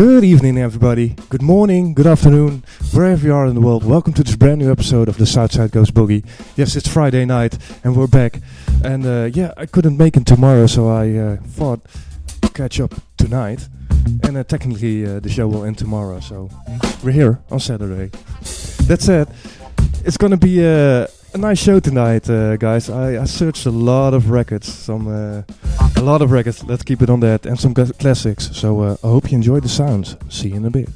Good evening, everybody. Good morning, good afternoon, wherever you are in the world. Welcome to this brand new episode of the Southside Goes Boogie. Yes, it's Friday night, and we're back. And uh, yeah, I couldn't make it tomorrow, so I uh, thought catch up tonight. And uh, technically, uh, the show will end tomorrow, so we're here on Saturday. That said, it's gonna be a, a nice show tonight, uh, guys. I, I searched a lot of records, some uh, a lot of records. Let's keep it on that, and some classics. So uh, I hope you enjoy the sounds. See you in a bit.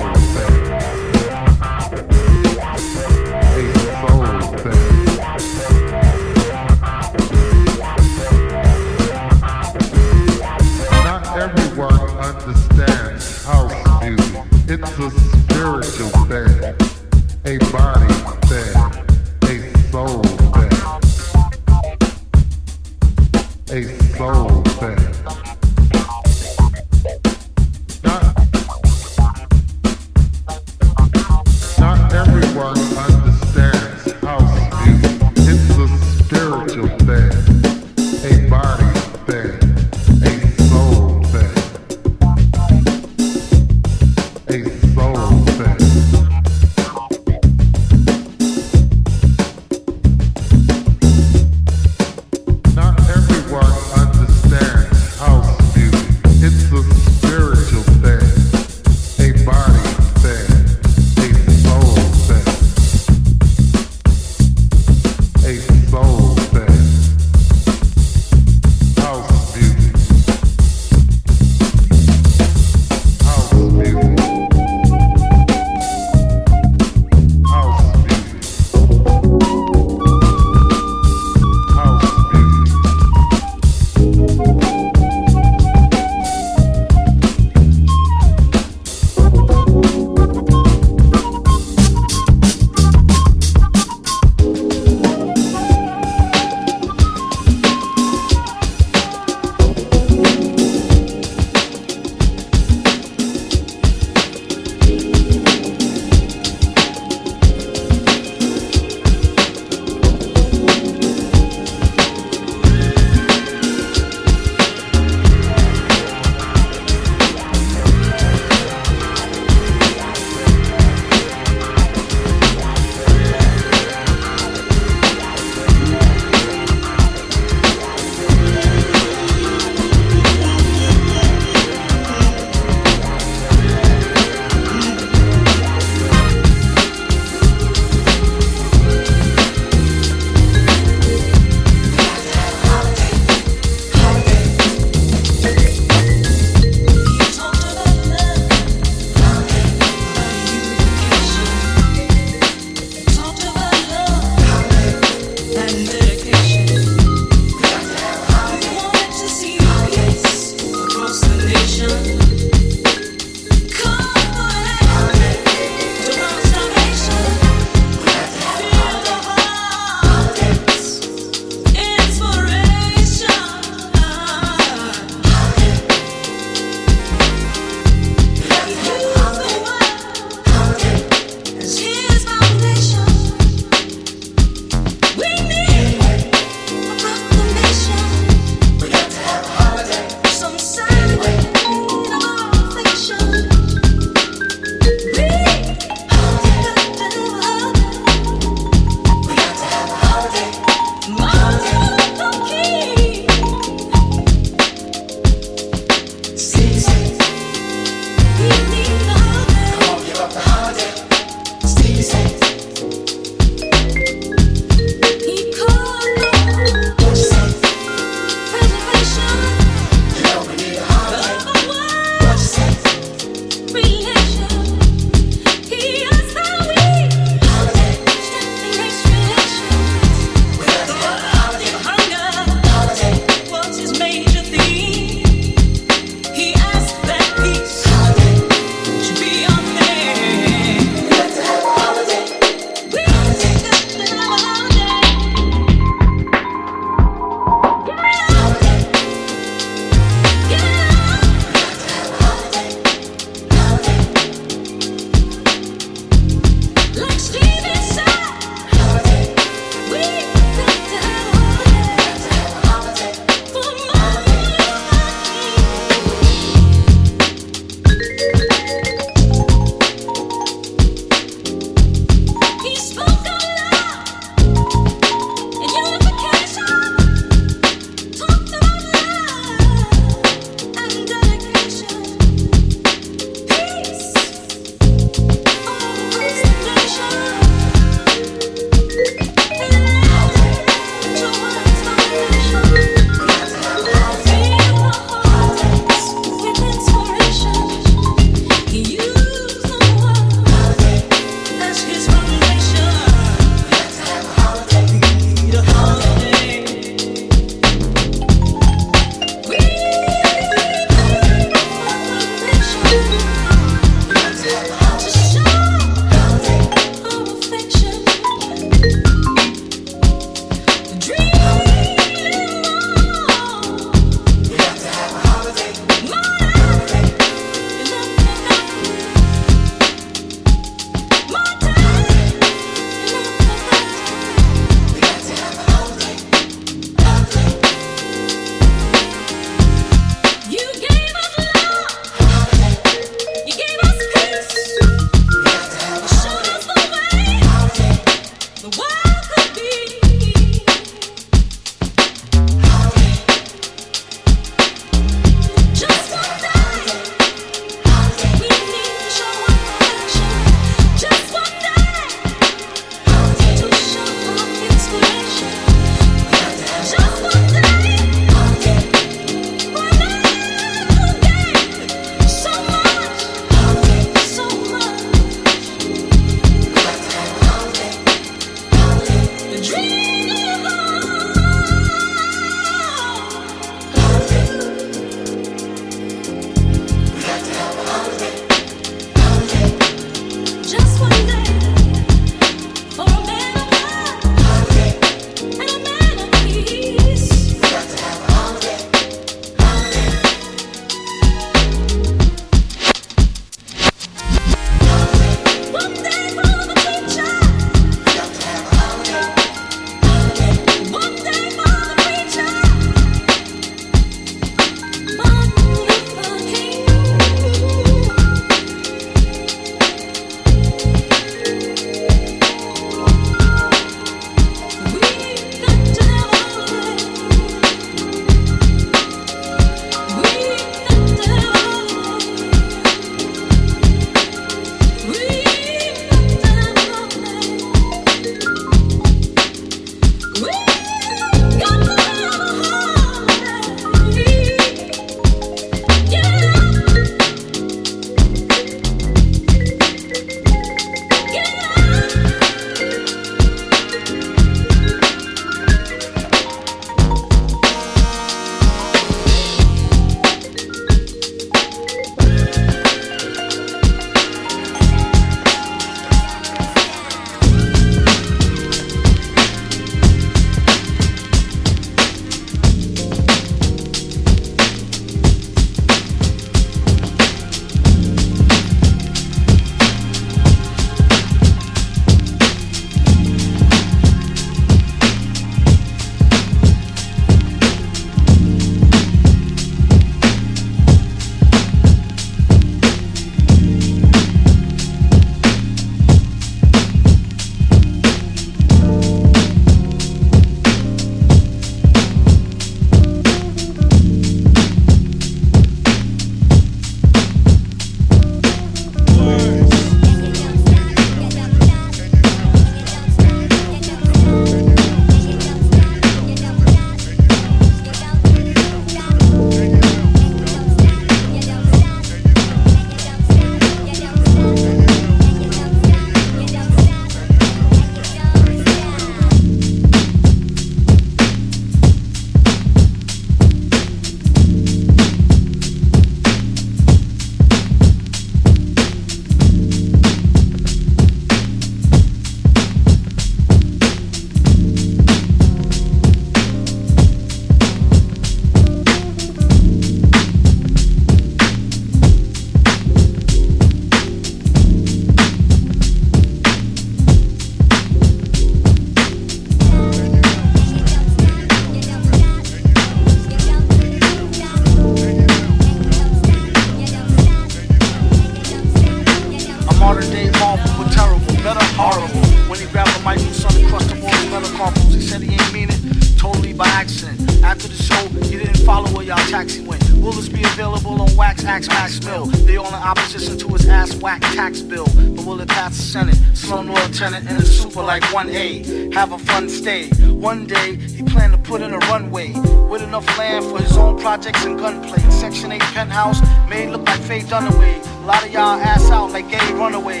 Stay. One day, he planned to put in a runway with enough land for his own projects and gunplay. Section 8 penthouse made look like Faye Dunaway. A lot of y'all ass out like gay runaway.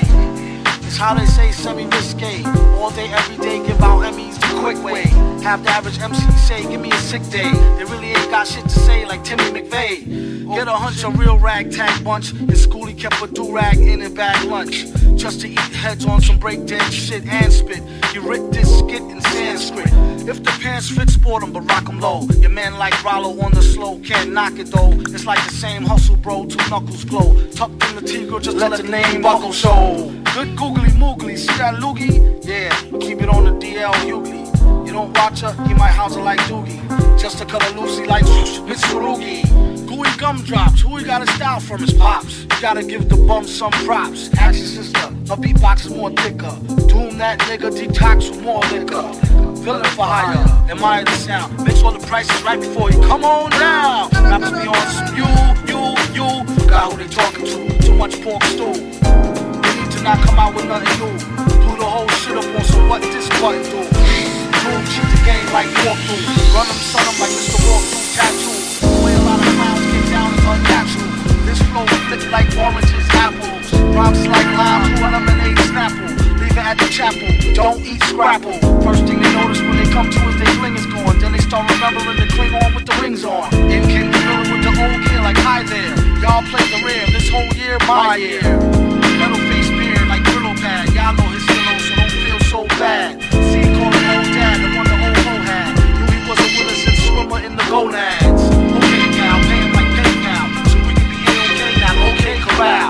It's how they say semi-risque. All day, every day, give out Emmys the quick way. Have the average MC say, give me a sick day. They really ain't got shit to say like Timmy McVeigh. Get a hunch, a real ragtag bunch. In school, he kept a do-rag in and bag lunch. Just to eat heads on some breakdance shit and spit. You writ this skit pants fit, sport sport 'em, but rock rock 'em low. Your man like Rollo on the slow, can't knock it though. It's like the same hustle, bro, two knuckles glow. Tucked in the Tigre, just let the name buckle show. Good googly moogly, see that loogie? Yeah, keep it on the DL Hughley. You don't watch her, he might house her like Doogie. Just to her loosey like Miss Rugi. Gooey gumdrops, who he got a style from his pops. You gotta give the bum some props. Ask your sister, her beatbox is more thicker. Doom that nigga, detox with more liquor. Villain for hire, admire the sound. Make sure the price is right before you come on down. Rappers be on some you, you, you. Forgot who they talking to. Too much pork stew. They need to not come out with nothing new. Do the whole shit up on some what this button do. Boom, cheat the game like walkthrough. Run them, son 'em like Mr. Walkthrough tattoo. Way a lot of clowns get down is unnatural. This flow flick like oranges, apples. Rocks like limes, lemonade snapple. It at the chapel, don't eat scrapple. First thing they notice when they come to is their bling is gone. Then they start remembering the Klingon with the rings on. In came the villain with the old gear like hi there. Y'all play the rear, this whole year, my year. Metal face beard like Brillo pad. Y'all know his pillow, so don't feel so bad. See, call him old dad, the one the old ho had. Knew he was a Willis swimmer in the gonads. Okay, now, pay him like PayPal. So we can be A-okay now, okay, corral.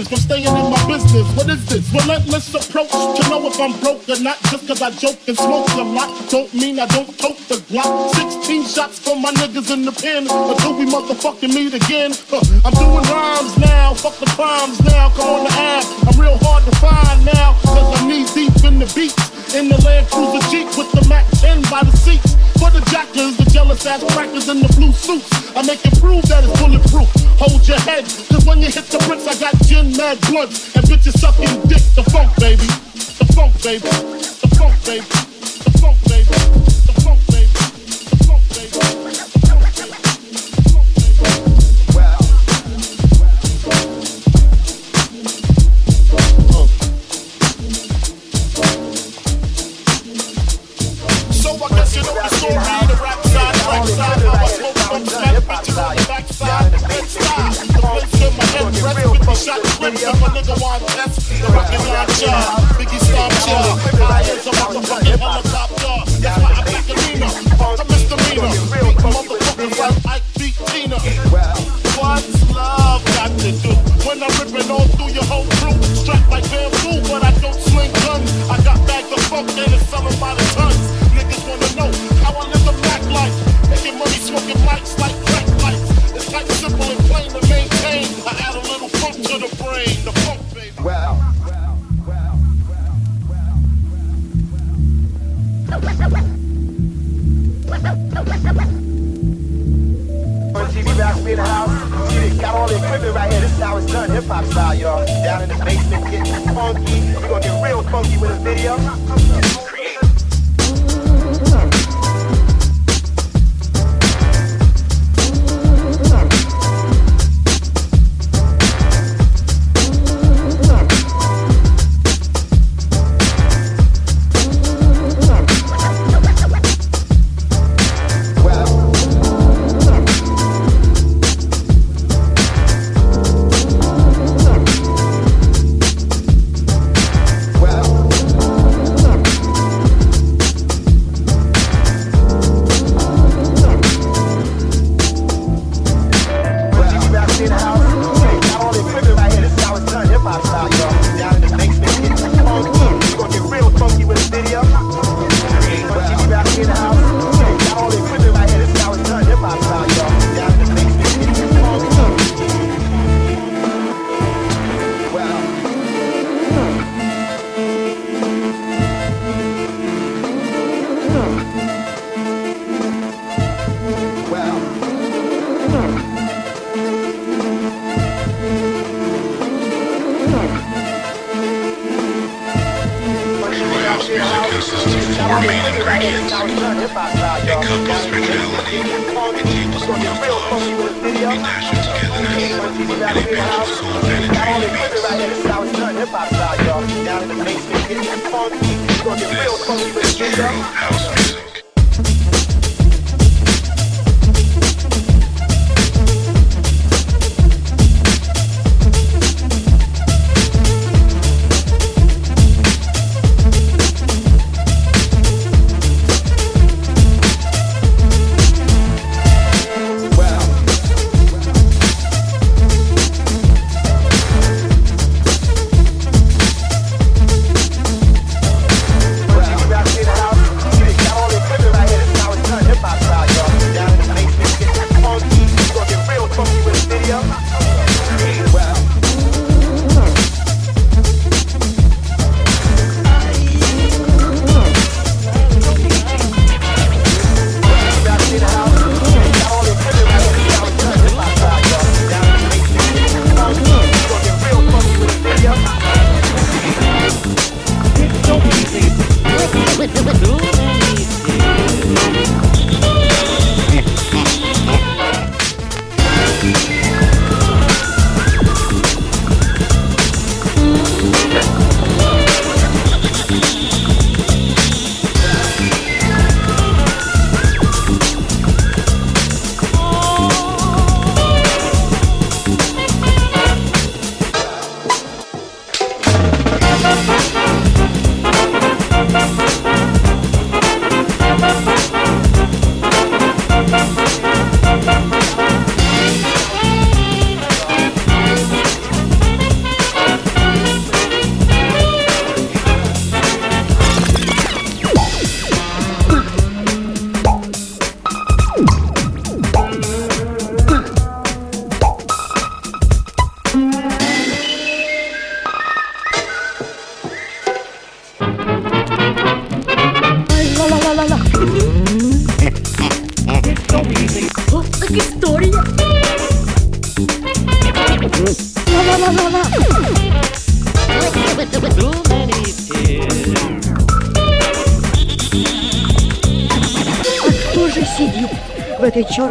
bitches from staying in my business. What is this? Relentless approach to know if I'm broke or not. Just cause I joke and smoke a lot. Don't mean I don't tote the Glock. 16 shots for my niggas in the pen. Until we motherfucking meet again. Uh, I'm blunts and bitches sucking dick. The funk, baby. The funk, baby.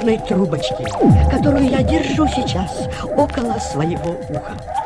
Черной трубочке, которую я держу сейчас около своего уха?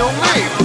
Somebody over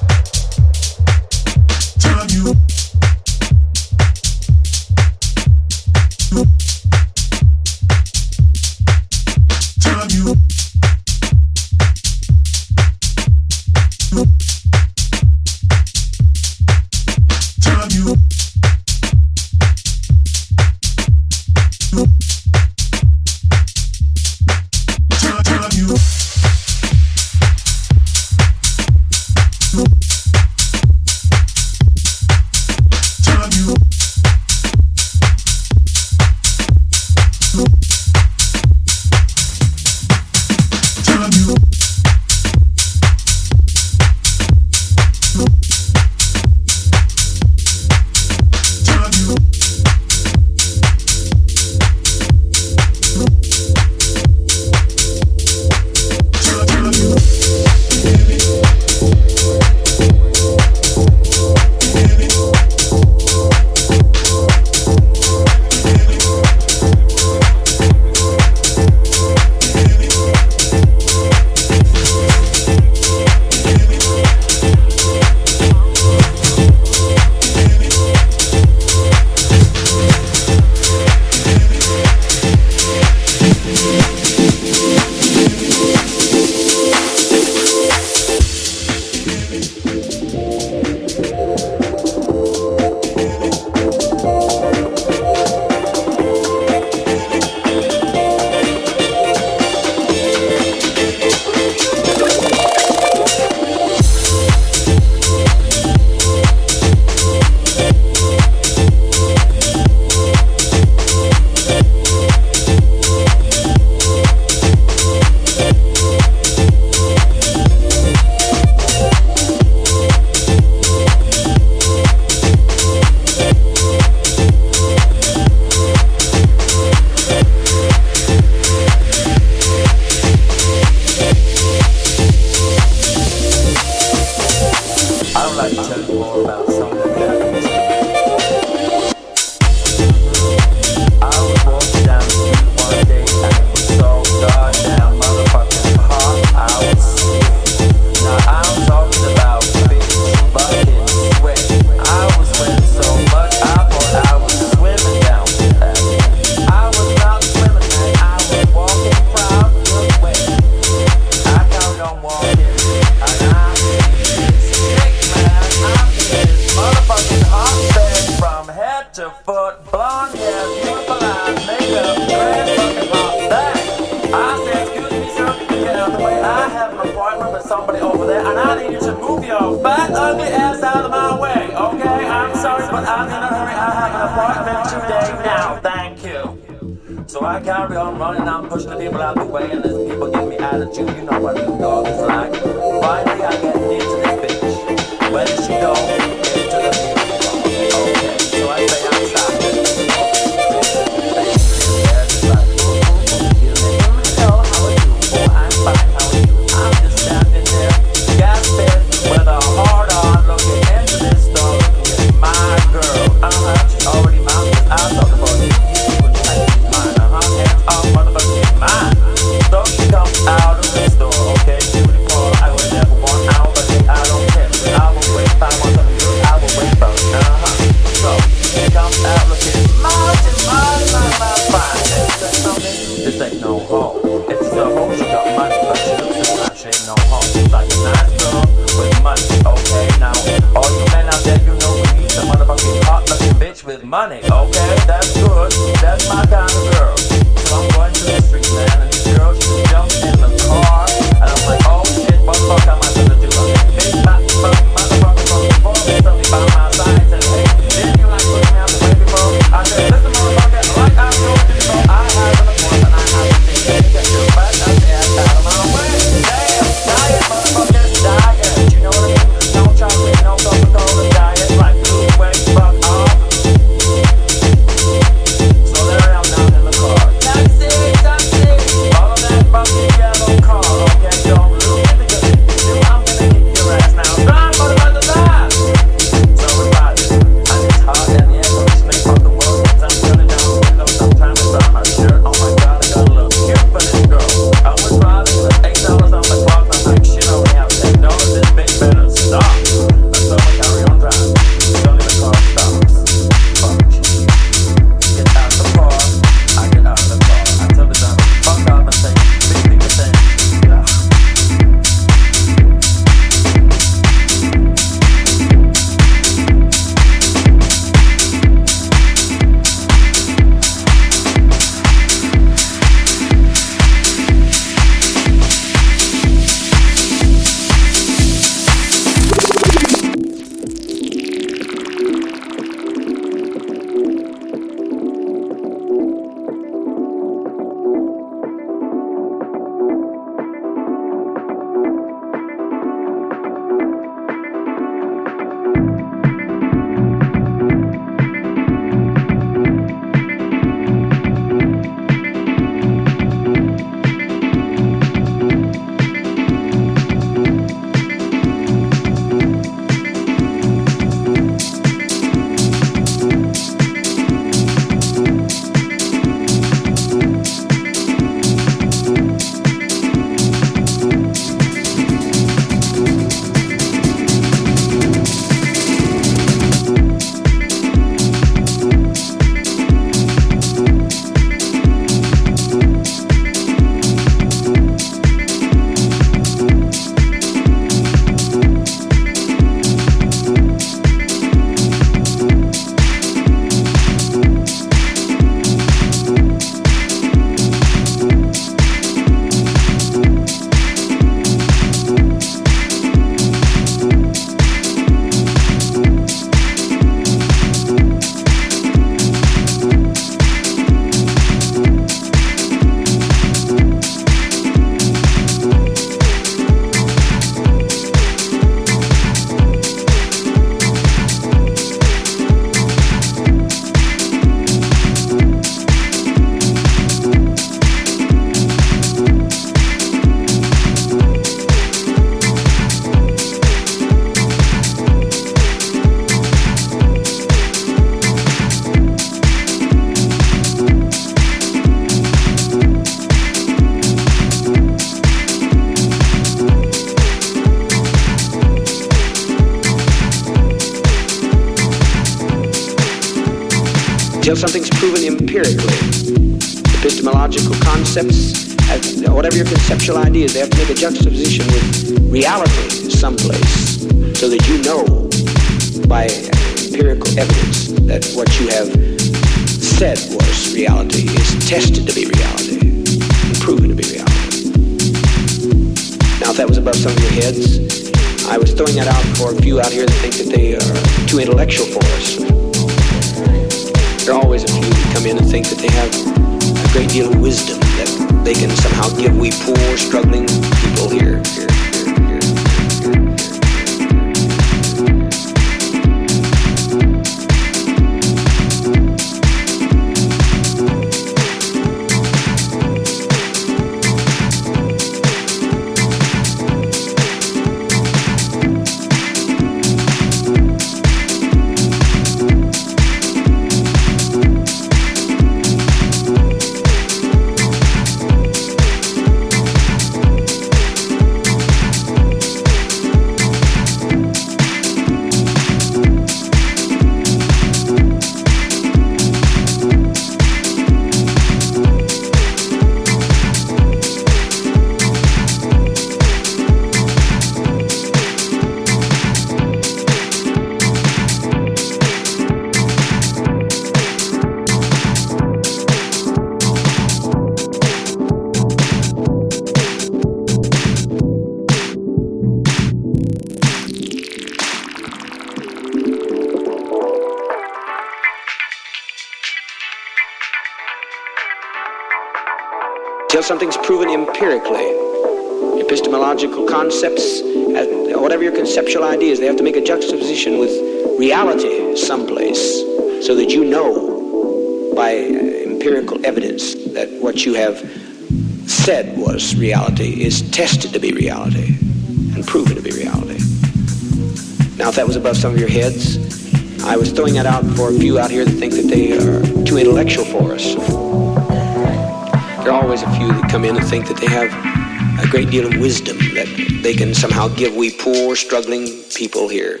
can give we poor, struggling people here,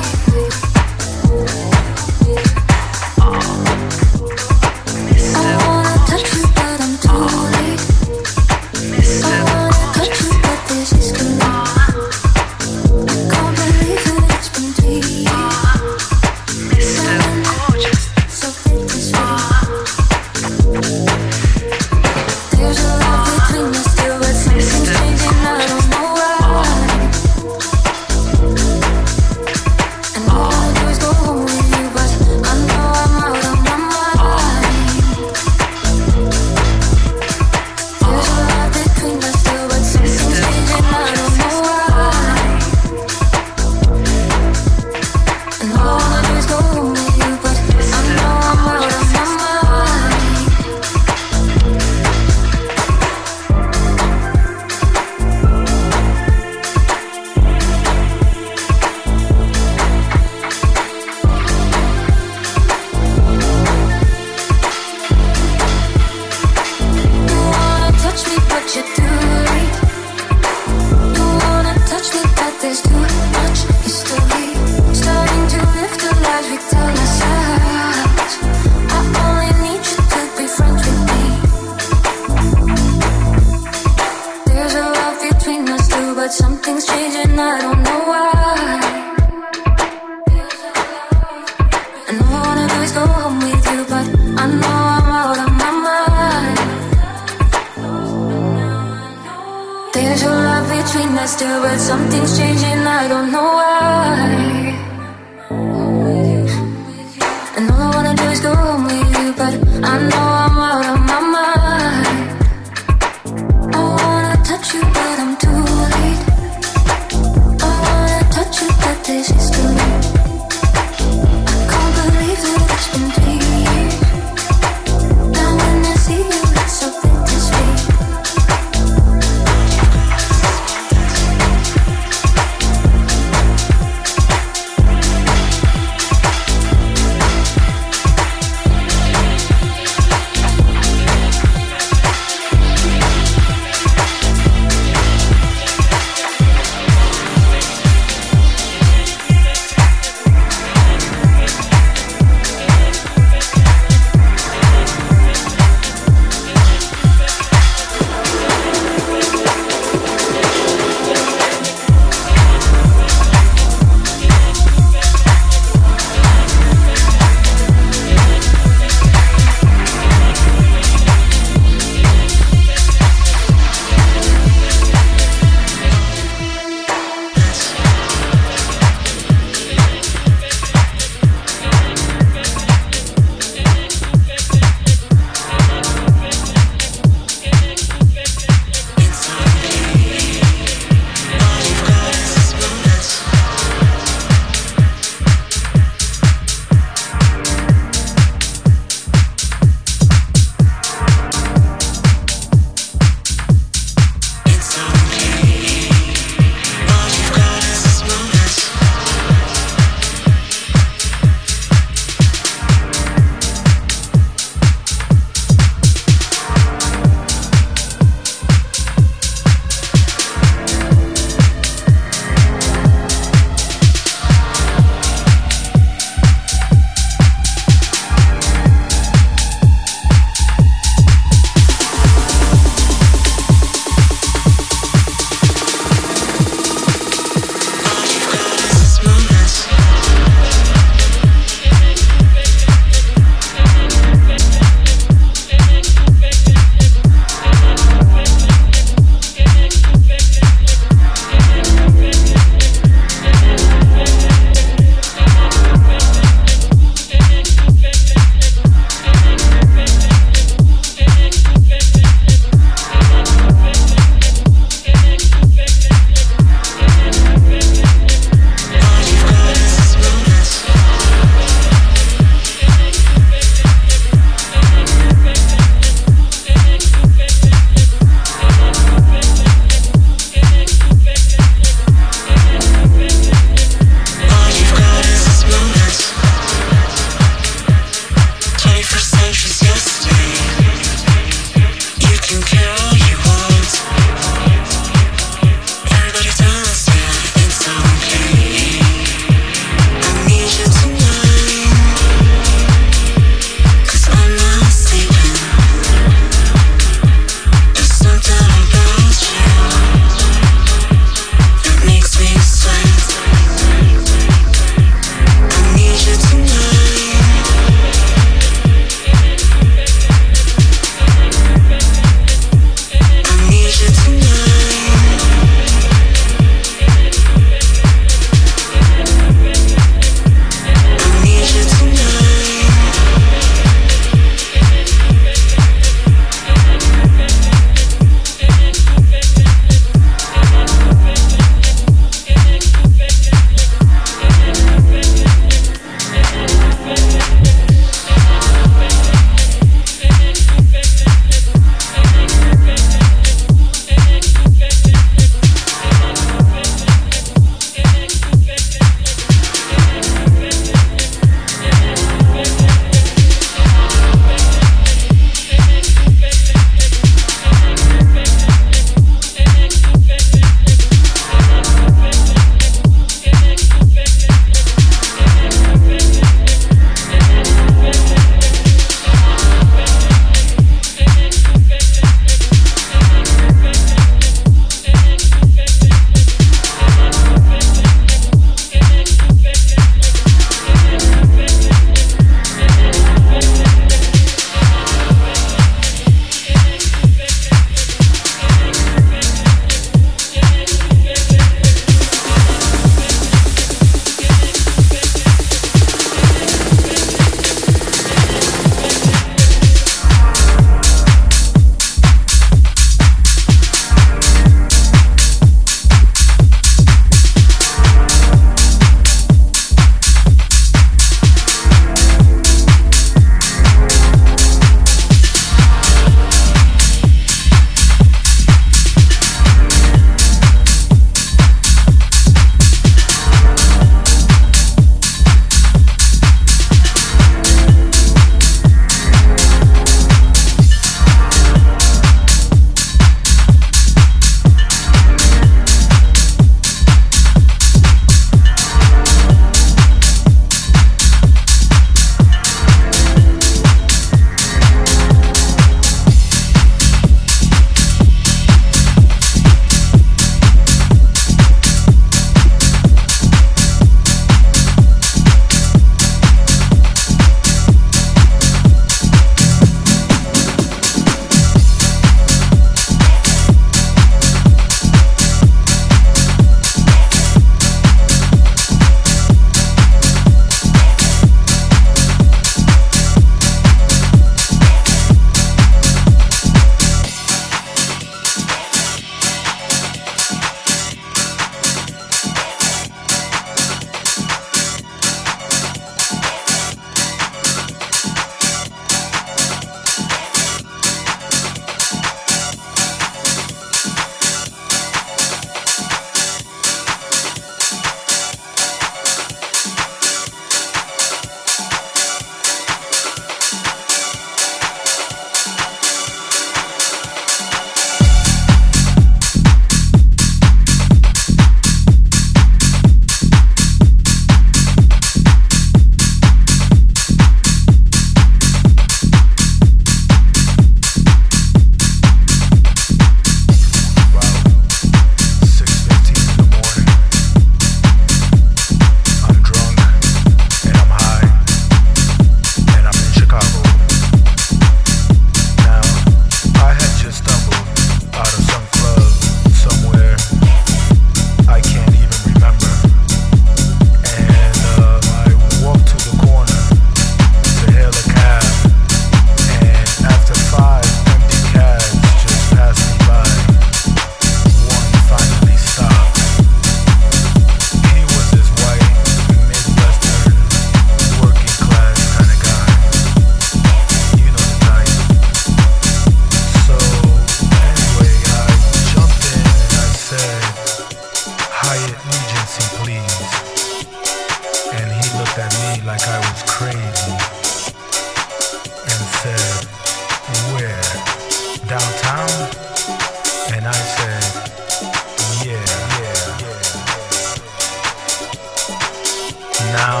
now,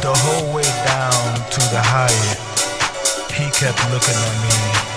the whole way down to the higher, he kept looking at me.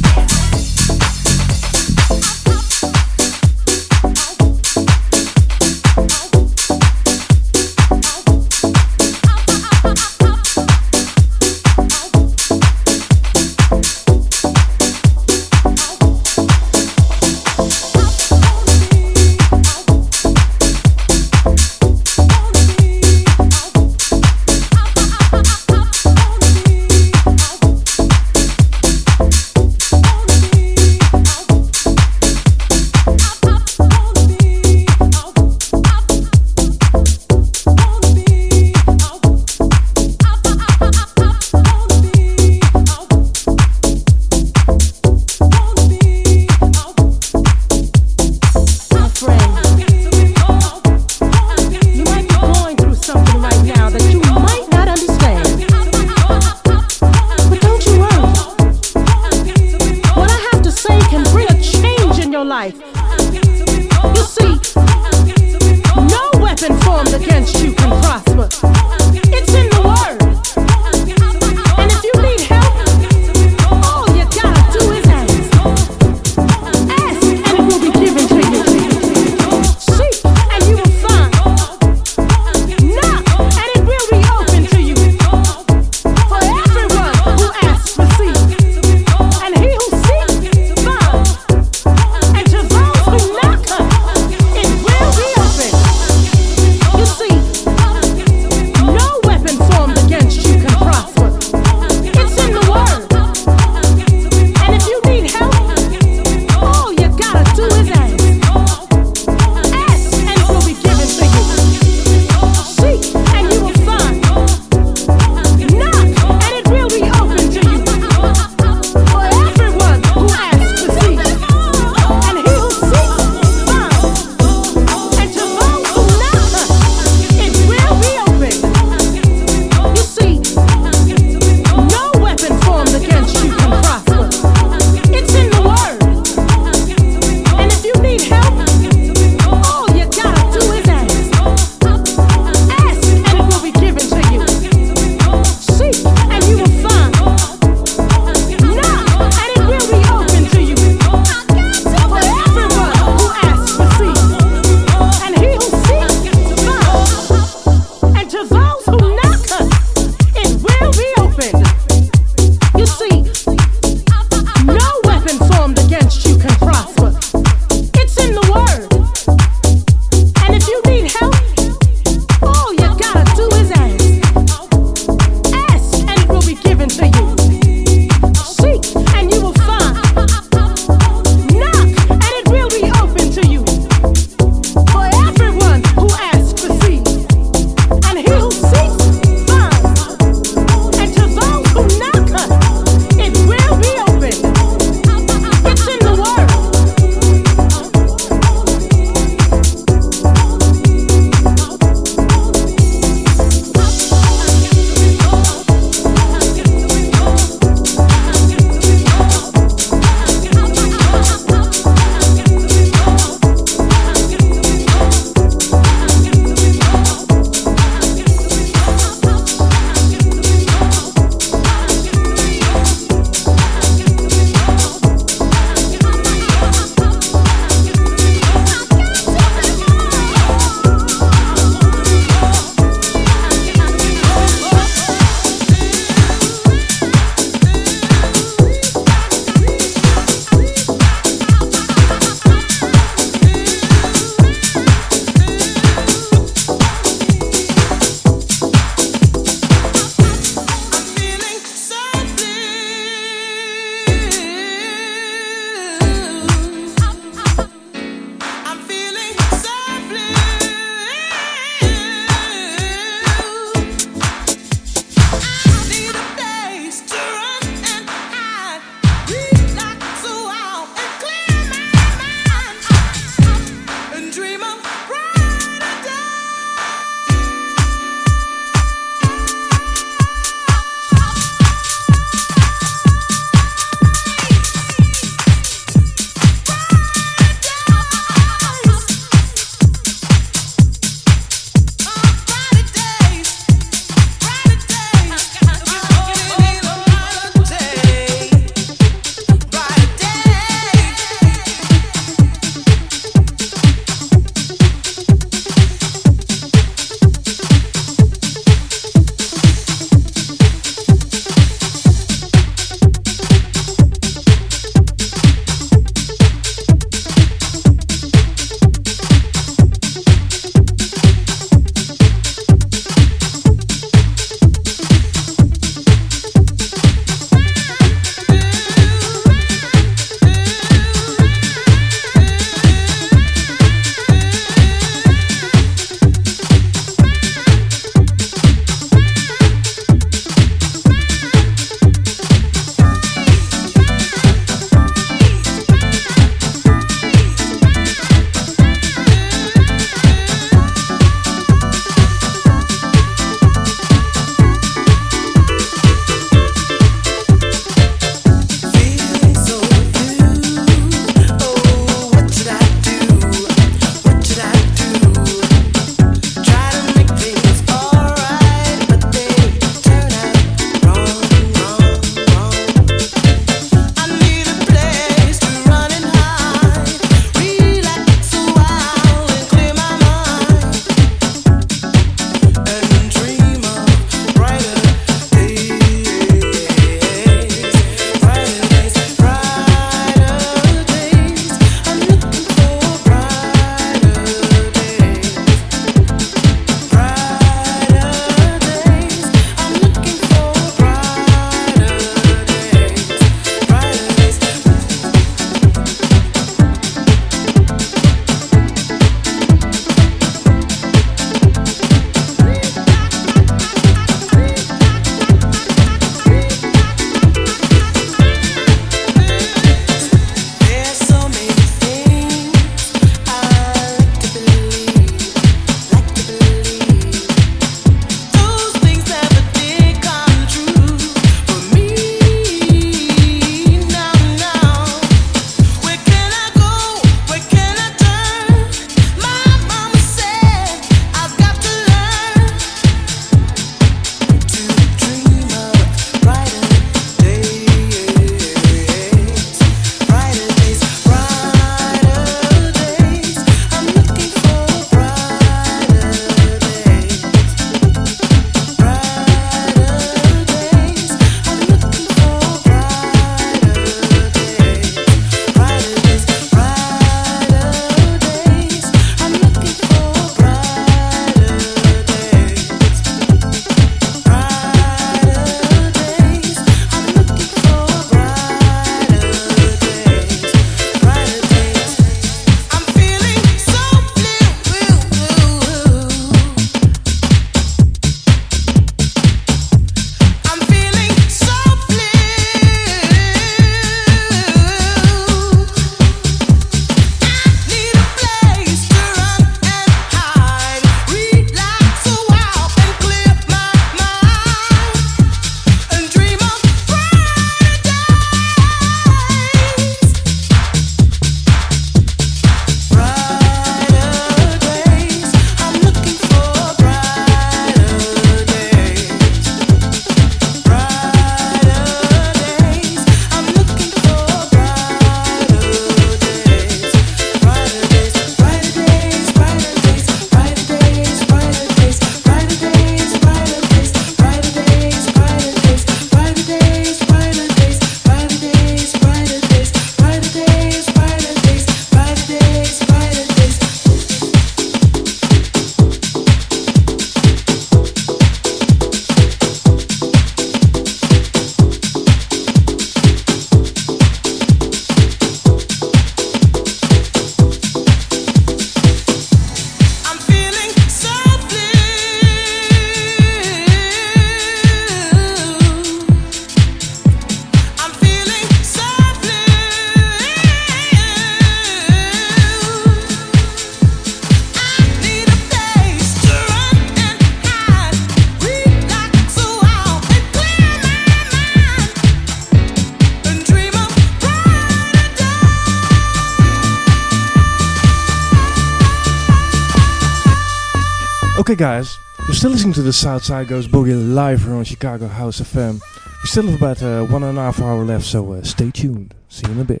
The Southside Goes Boogie live here on Chicago House FM. We still have about uh, one and a half hour left, so uh, stay tuned. See you in a bit.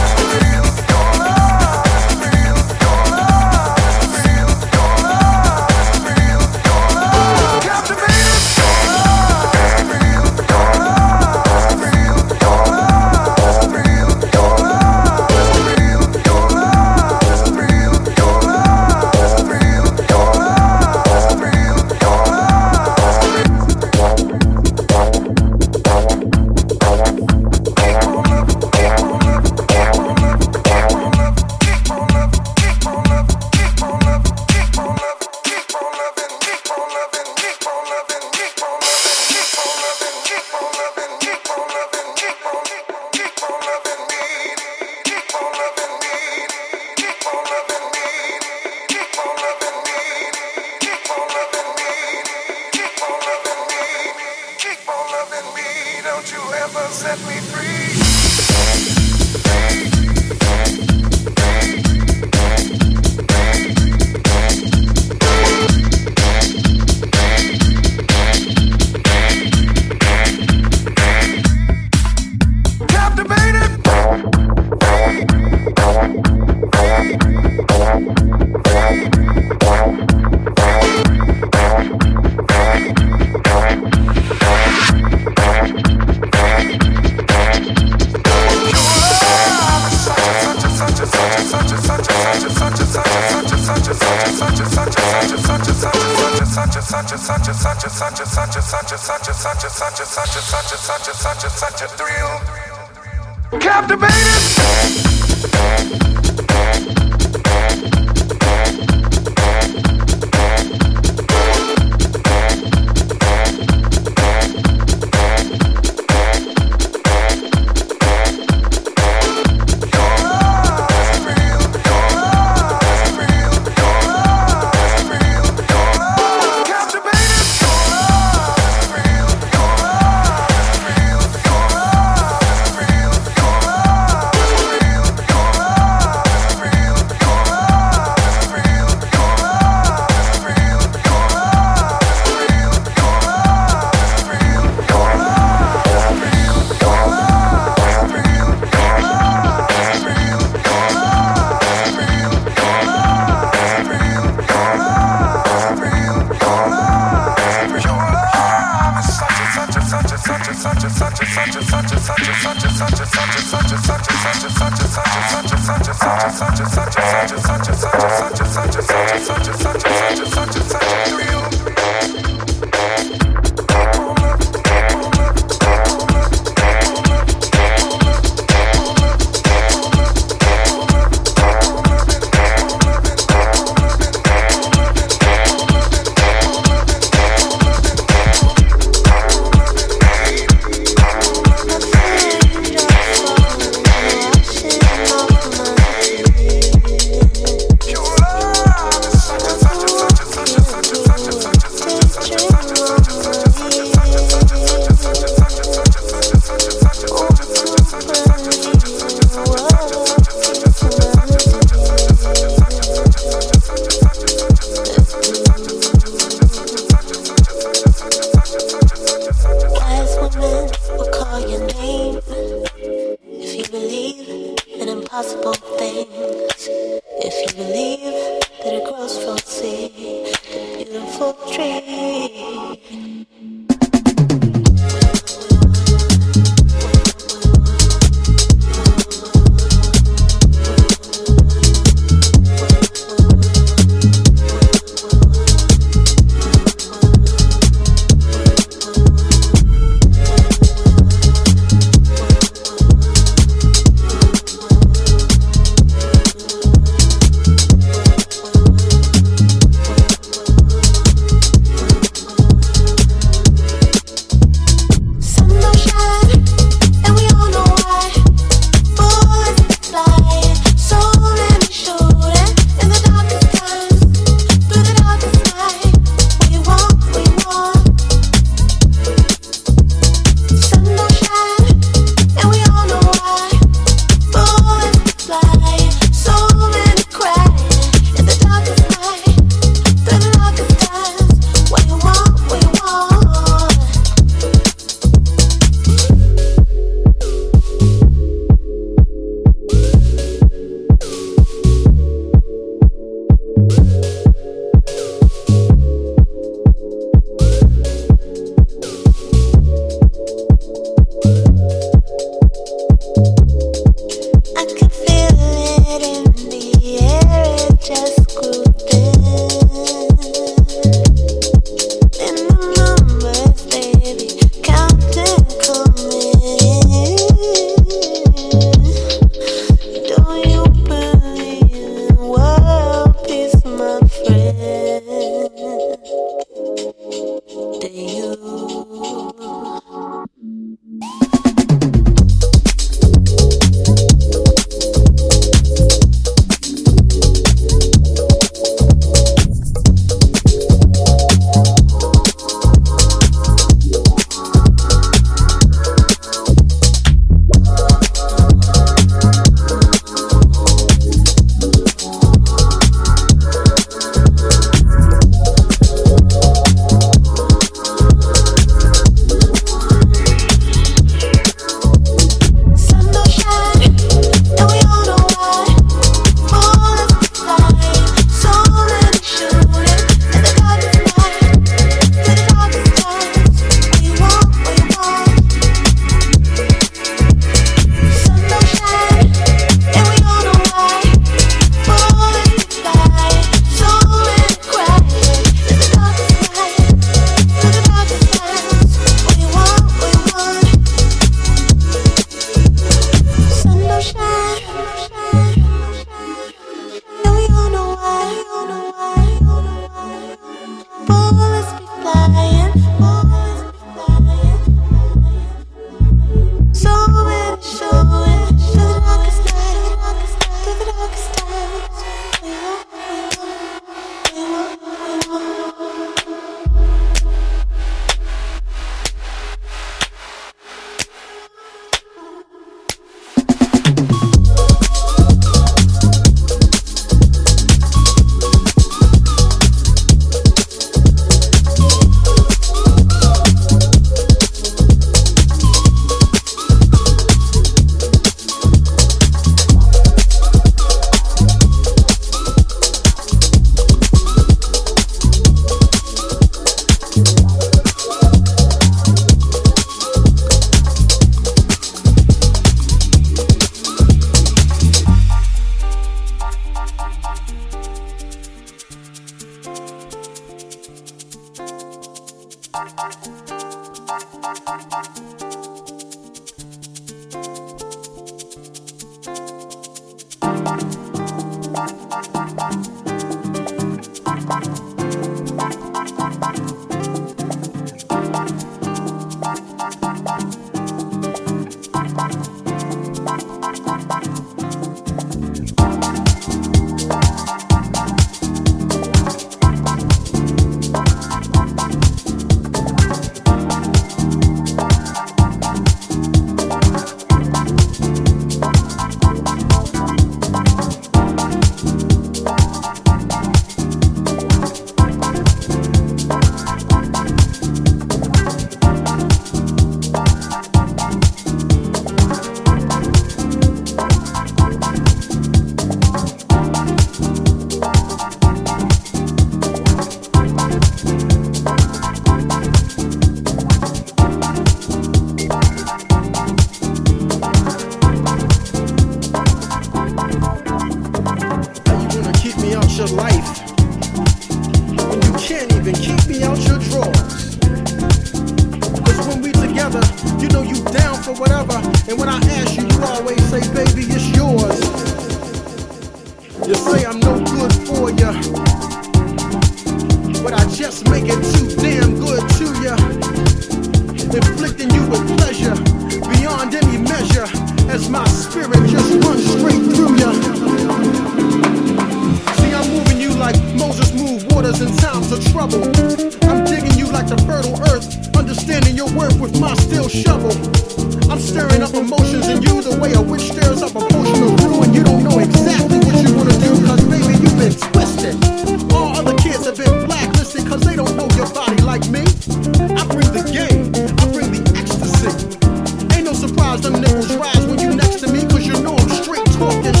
Nipples rise when you next to me, cause you know I'm straight talking.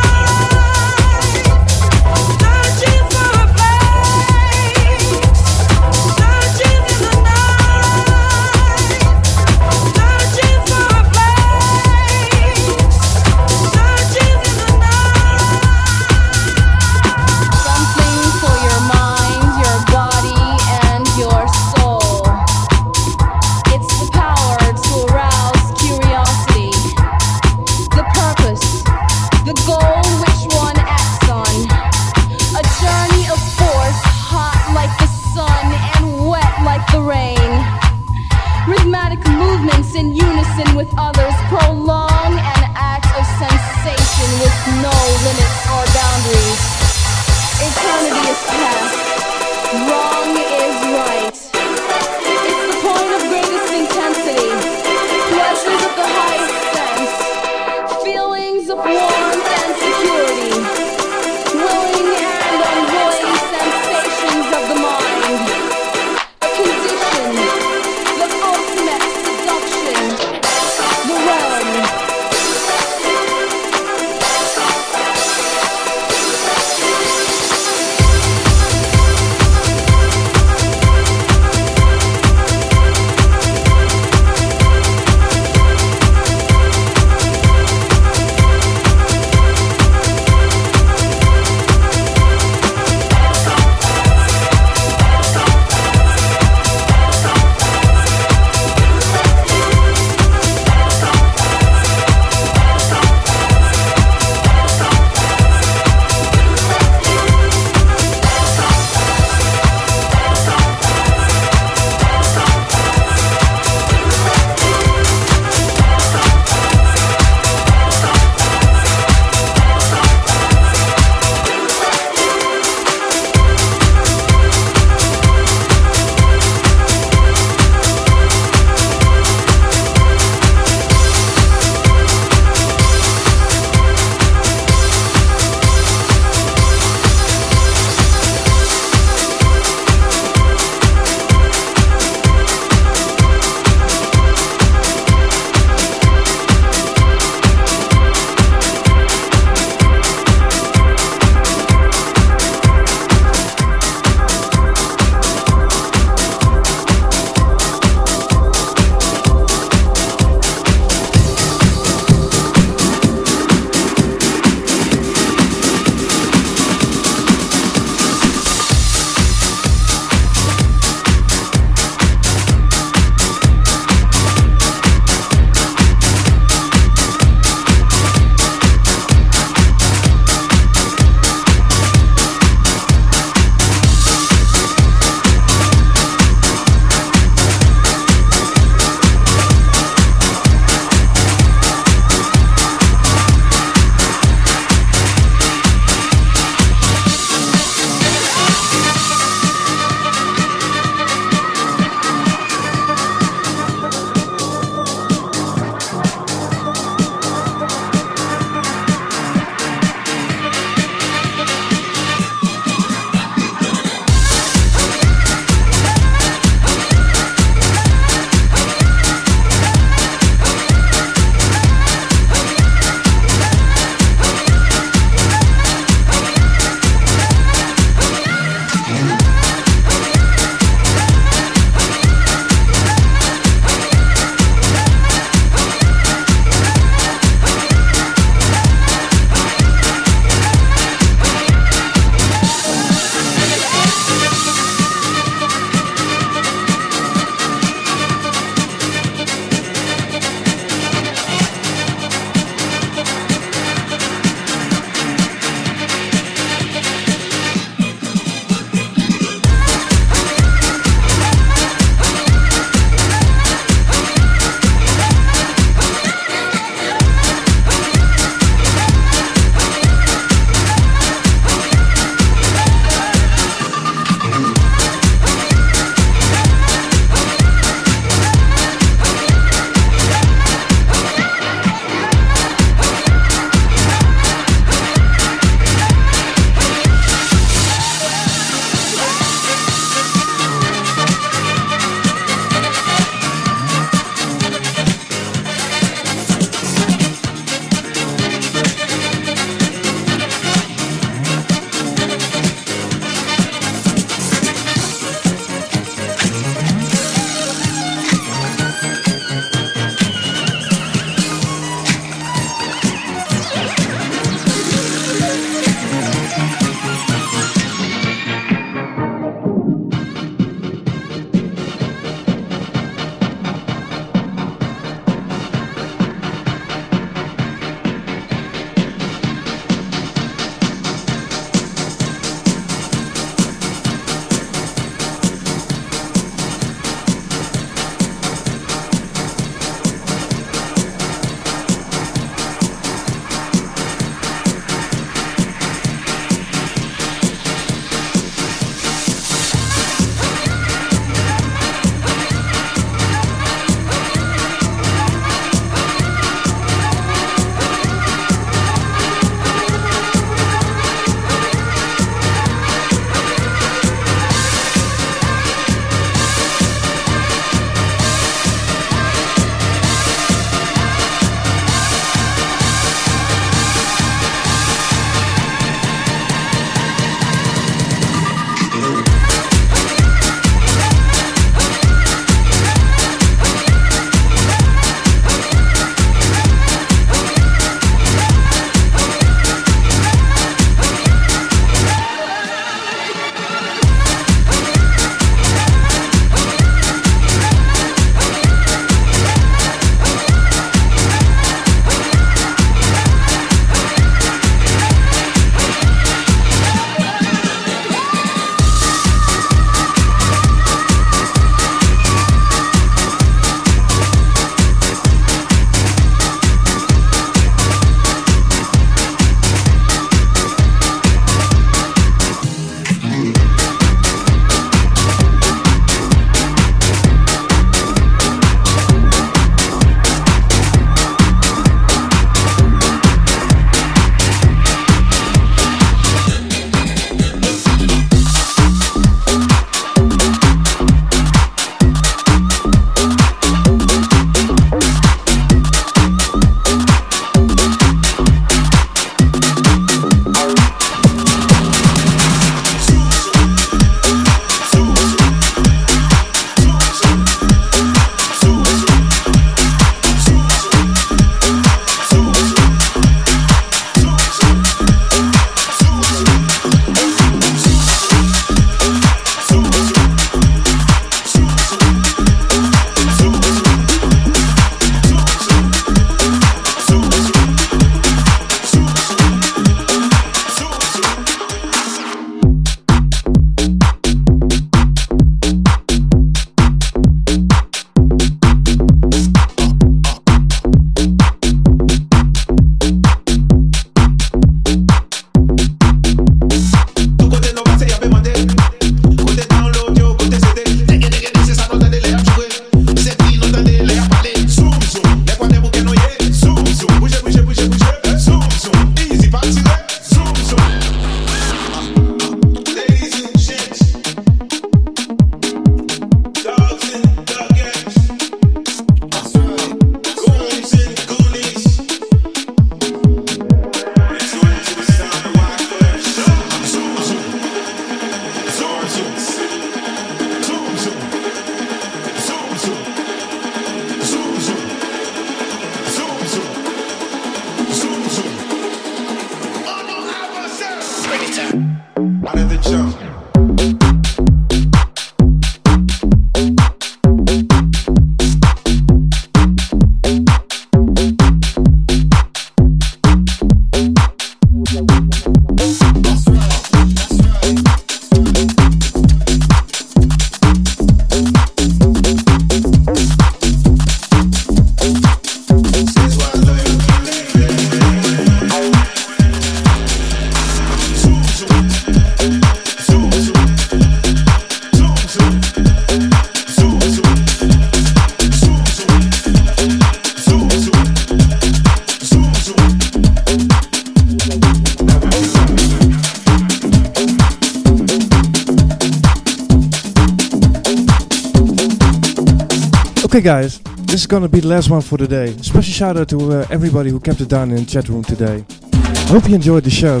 Okay, guys, this is gonna be the last one for today. Special shout out to uh, everybody who kept it down in the chat room today. I hope you enjoyed the show.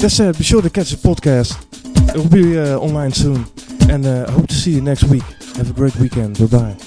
That said, be sure to catch the podcast. It will be uh, online soon. And uh, I hope to see you next week. Have a great weekend. Bye bye.